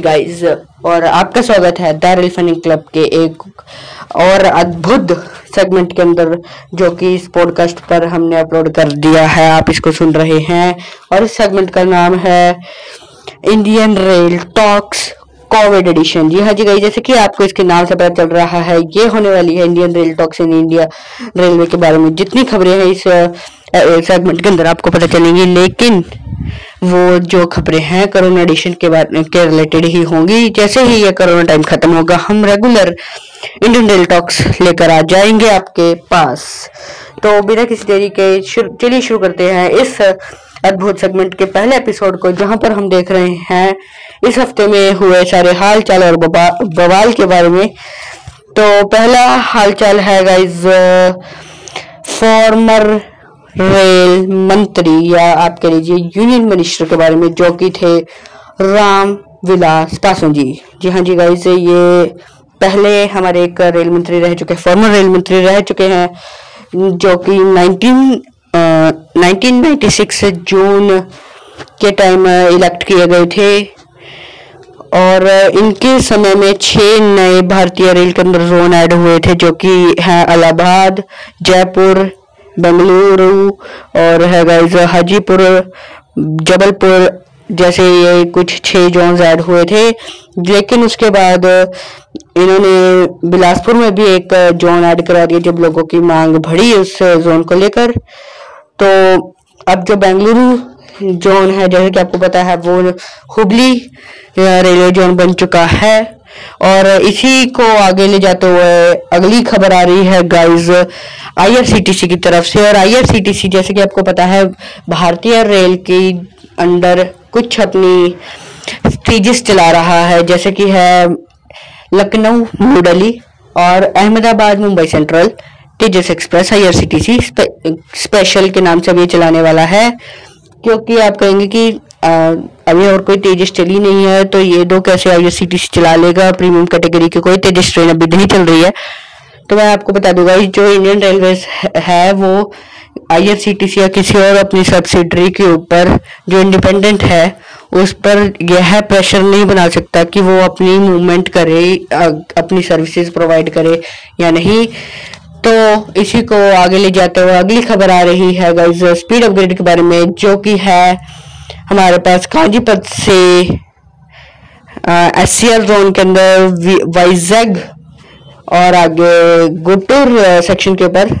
Guys और आपका स्वागत है दारुल क्लब के एक और अद्भुत सेगमेंट के अंदर, जो कि इस पॉडकास्ट पर हमने अपलोड कर दिया है। आप इसको सुन रहे हैं और इस सेगमेंट का नाम है Indian rail talks COVID edition जी हाँ जी गई जैसे कि आपको इसके नाम से पता चल रहा है, ये होने वाली है Indian rail talks in India railway के बारे में। जितनी खबरें हैं इस सेगमेंट के अंदर आपको पता चलेंगी, लेकिन वो जो खबरें हैं कोरोना एडिशन के बारे के रिलेटेड ही होंगी। जैसे ही ये कोरोना टाइम खत्म होगा, हम रेगुलर इंडियन रेल टॉक्स लेकर आ जाएँगे आपके पास। तो बिना किसी देरी के चलिए शुरू करते हैं इस अद्भुत सेगमेंट के पहले एपिसोड को, जहाँ पर हम देख रहे हैं, इस हफ़्ते में हुए सारे हाल चाल और बवाल के बारे में। तो पहला हाल चाल है गाइज़ फॉर्मर रेल मंत्री या आप कह लीजिए यूनियन मिनिस्टर के बारे में जो कि थे राम विलास पासवान जी। जी हाँ जी गाइस ये पहले हमारे एक रेल मंत्री रह चुके हैं फॉर्मर रेल मंत्री रह चुके हैं, जो कि 19 1996 जून के टाइम इलेक्ट किए गए थे। और इनके समय में छह नए भारतीय रेल के अंदर जोन ऐड हुए थे, जो कि हैं इलाहाबाद जयपुर बेंगलुरु और है गाइज़ हाजीपुर, जबलपुर जैसे ये कुछ छः जोन ऐड हुए थे। लेकिन उसके बाद इन्होंने बिलासपुर में भी एक जोन ऐड करा दिया, जब लोगों की मांग बढ़ी उस जोन को लेकर। तो अब जो बेंगलुरु जोन है, जैसे कि आपको पता है, वो हुबली रेलवे जोन बन चुका है। और इसी को आगे ले जाते हुए अगली खबर आ रही है गाइज़ आईआरसीटीसी की तरफ़ से। और आईआरसीटीसी जैसे कि आपको पता है, भारतीय रेल की अंडर कुछ अपनी स्टेजेस चला रहा है, जैसे कि है लखनऊ, न्यू दिल्ली और Ahmedabad, Mumbai central, Tejas express I IRCTC special के नाम से अभी चलाने वाला है। क्योंकि आप कहेंगे कि अभी और कोई तेजस चली नहीं है तो ये दो कैसे आईआरसीटीसी चला लेगा प्रीमियम कैटेगरी की कोई तेजस ट्रेन अभी नहीं चल रही है। तो मैं आपको बता दूँगा जो इंडियन रेलवे है, वो आई आईआरसीटीसी या किसी और अपनी सब्सिडरी के ऊपर, जो इंडिपेंडेंट है, उस पर यह प्रेशर नहीं बना सकता कि वो अपनी मूवमेंट करे अपनी सर्विसेज़ प्रोवाइड करे, या नहीं। तो इसी को आगे ले जाते हुए अगली खबर आ रही है गाइज़ स्पीड अपग्रेड के बारे में, जो कि है हमारे पास काजीपत से एस सी जोन के अंदर वाइजैग और आगे गुटूर सेक्शन के ऊपर।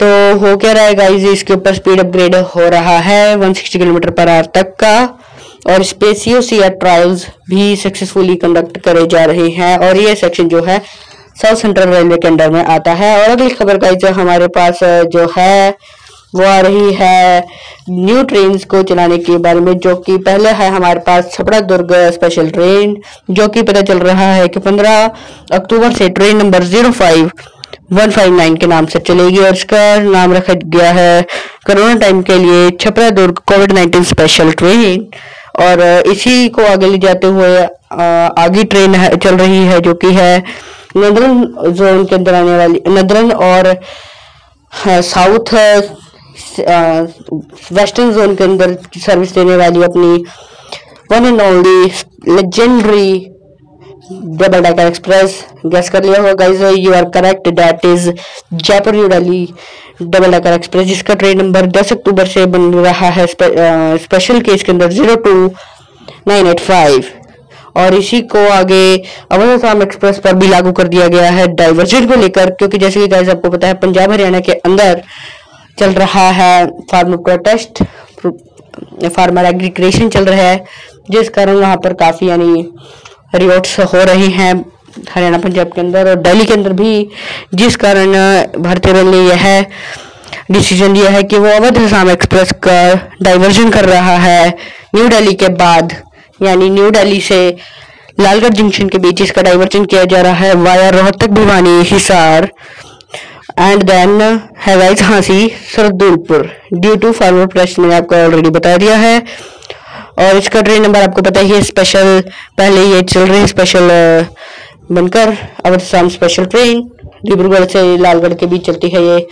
तो हो क्या रहा है गाइज़ इसके ऊपर स्पीड अपग्रेड हो रहा है 160 किलोमीटर पर आवर तक का और स्पेसियो सीआर ट्रायल्स भी सक्सेसफुली कंडक्ट करे जा रहे हैं और ये सेक्शन जो है साउथ सेंट्रल रेलवे के अंडर में आता है। और अगली खबर गाइज़ हमारे पास जो है, वो आ रही है न्यू ट्रेन को चलाने के बारे में, जो कि पहले है हमारे पास छपड़ा दुर्ग स्पेशल ट्रेन जो कि पता चल रहा है कि 15 अक्टूबर से train number zero five one five nine के नाम से चलेगी और इसका नाम रखा गया है कोरोना टाइम के लिए Chhapra Durg COVID nineteen special train और इसी को आगे ले जाते हुए आगे ट्रेन चल रही है, जो कि है नदरन जोन के अंदर आने वाली नदरन और साउथ वेस्टर्न जोन के अंदर सर्विस देने वाली अपनी one and only legendary double decker express guess कर लिया होगा guys you are correct that is Jaipur new Delhi double decker express जिसका ट्रेन नंबर 10 अक्टूबर से बन रहा है स्पे, आ, स्पेशल केस के अंदर zero two nine eight five और इसी को आगे अवध असम एक्सप्रेस पर भी लागू कर दिया गया है डाइवर्जन को लेकर, क्योंकि जैसे कि गाइस आपको पता है, पंजाब हरियाणा के अंदर चल रहा है फार्मर प्रोटेस्ट फार्मर एग्रीक्रेशन चल रहा है, जिस कारण वहाँ पर काफ़ी यानी रिवोट्स हो रहे हैं हरियाणा, पंजाब के अंदर और दिल्ली के अंदर भी, जिस कारण भारतीय रेल ने यह डिसीज़न लिया है कि वो अवध असम एक्सप्रेस का डाइवर्जन कर रहा है न्यू दिल्ली के बाद। यानी न्यू दिल्ली से लालगढ़ जंक्शन के बीच इसका डाइवर्जन किया जा रहा है via Rohtak Bhiwani Hisar. And then है guys Hansi Sardulpur. Due to farmer press मैंने आपको ऑलरेडी बता दिया है। और इसका ट्रेन नंबर आपको पता ही है स्पेशल पहले ये चल रही है स्पेशल बनकर। अवध शाम स्पेशल ट्रेन डिब्रूगढ़ से लालगढ़ के बीच चलती है ये।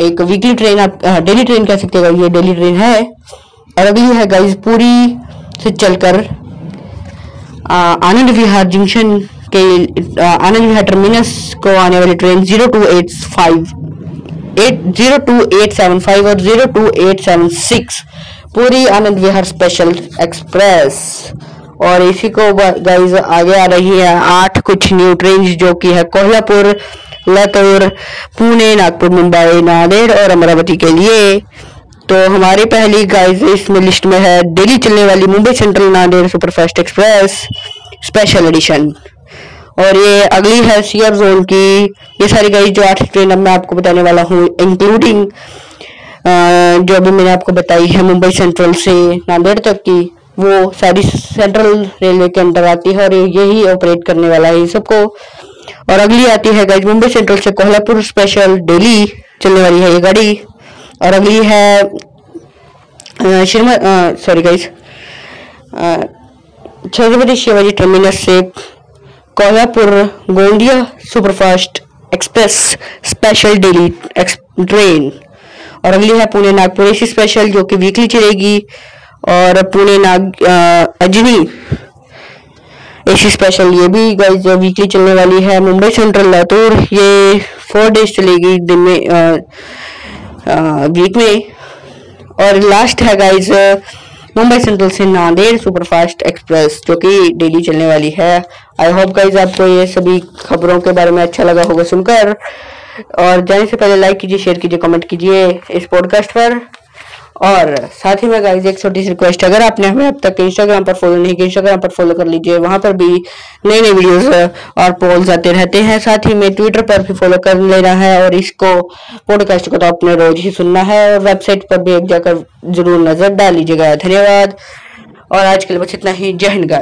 एक वीकली ट्रेन आप डेली ट्रेन कह सकते हो, ये डेली ट्रेन है। और अगली है गाइस पूरी से चलकर आनंद विहार जंक्शन के आनंद विहार टर्मिनस को आने वाली train zero two eight five eight zero two eight seven five और zero two eight seven six Puri Anand Vihar special express. और इसी को गाइज़ आगे आ रही है आठ कुछ न्यू ट्रेन जो कि है कोल्हापुर, लतूर, पुणे, नागपुर, मुंबई, नांदेड़ और अमरावती के लिए। तो हमारी पहली गाइज़ इसमें लिस्ट में है डेली चलने वाली Mumbai central Nanded superfast express special edition और ये अगली है सीआर जोन की। ये सारी गाड़ी जो आठ ट्रेन अब मैं आपको बताने वाला हूँ इंक्लूडिंग जो अभी मैंने आपको बताई है मुंबई सेंट्रल से नांदेड़ तक की, वो सारी सेंट्रल रेलवे के अंदर आती है और यही ऑपरेट करने वाला है सबको। और अगली आती है गाइज़ मुंबई सेंट्रल से कोल्हापुर स्पेशल डेली चलने वाली है ये गाड़ी। और अगली है Shrimad sorry guys Chhatrapati Shivaji terminus से Kolhapur Gondia superfast express special daily train. और अगली है पुणे नागपुर एसी स्पेशल जो कि वीकली चलेगी और पुणे नाग अजनी एसी स्पेशल ये भी गाइज़ वीकली चलने वाली है। मुंबई सेंट्रल लातूर ये फोर डेज़ चलेगी दिन में वीक में और लास्ट है गाइज़ मुंबई सेंट्रल से नांदेड़ सुपरफास्ट एक्सप्रेस जो कि डेली चलने वाली है. आई होप गाइज़ आपको ये सभी खबरों के बारे में अच्छा लगा होगा सुनकर. और जाने से पहले लाइक कीजिए शेयर कीजिए कमेंट कीजिए इस पॉडकास्ट पर. और साथ ही में गाइज़ एक छोटी सी रिक्वेस्ट अगर आपने हमें अब तक इंस्टाग्राम पर फॉलो नहीं किया इंस्टाग्राम पर फॉलो कर लीजिए, वहाँ पर भी नई नई वीडियोस और पोल्स आते रहते हैं। साथ ही में ट्विटर पर भी फॉलो कर लेना है और इसको पॉडकास्ट को तो आपने रोज ही सुनना है और वेबसाइट पर भी एक जाकर ज़रूर नज़र डाल लीजिएगा। धन्यवाद। और आज के लिए बस इतना ही। जय हिंद गाय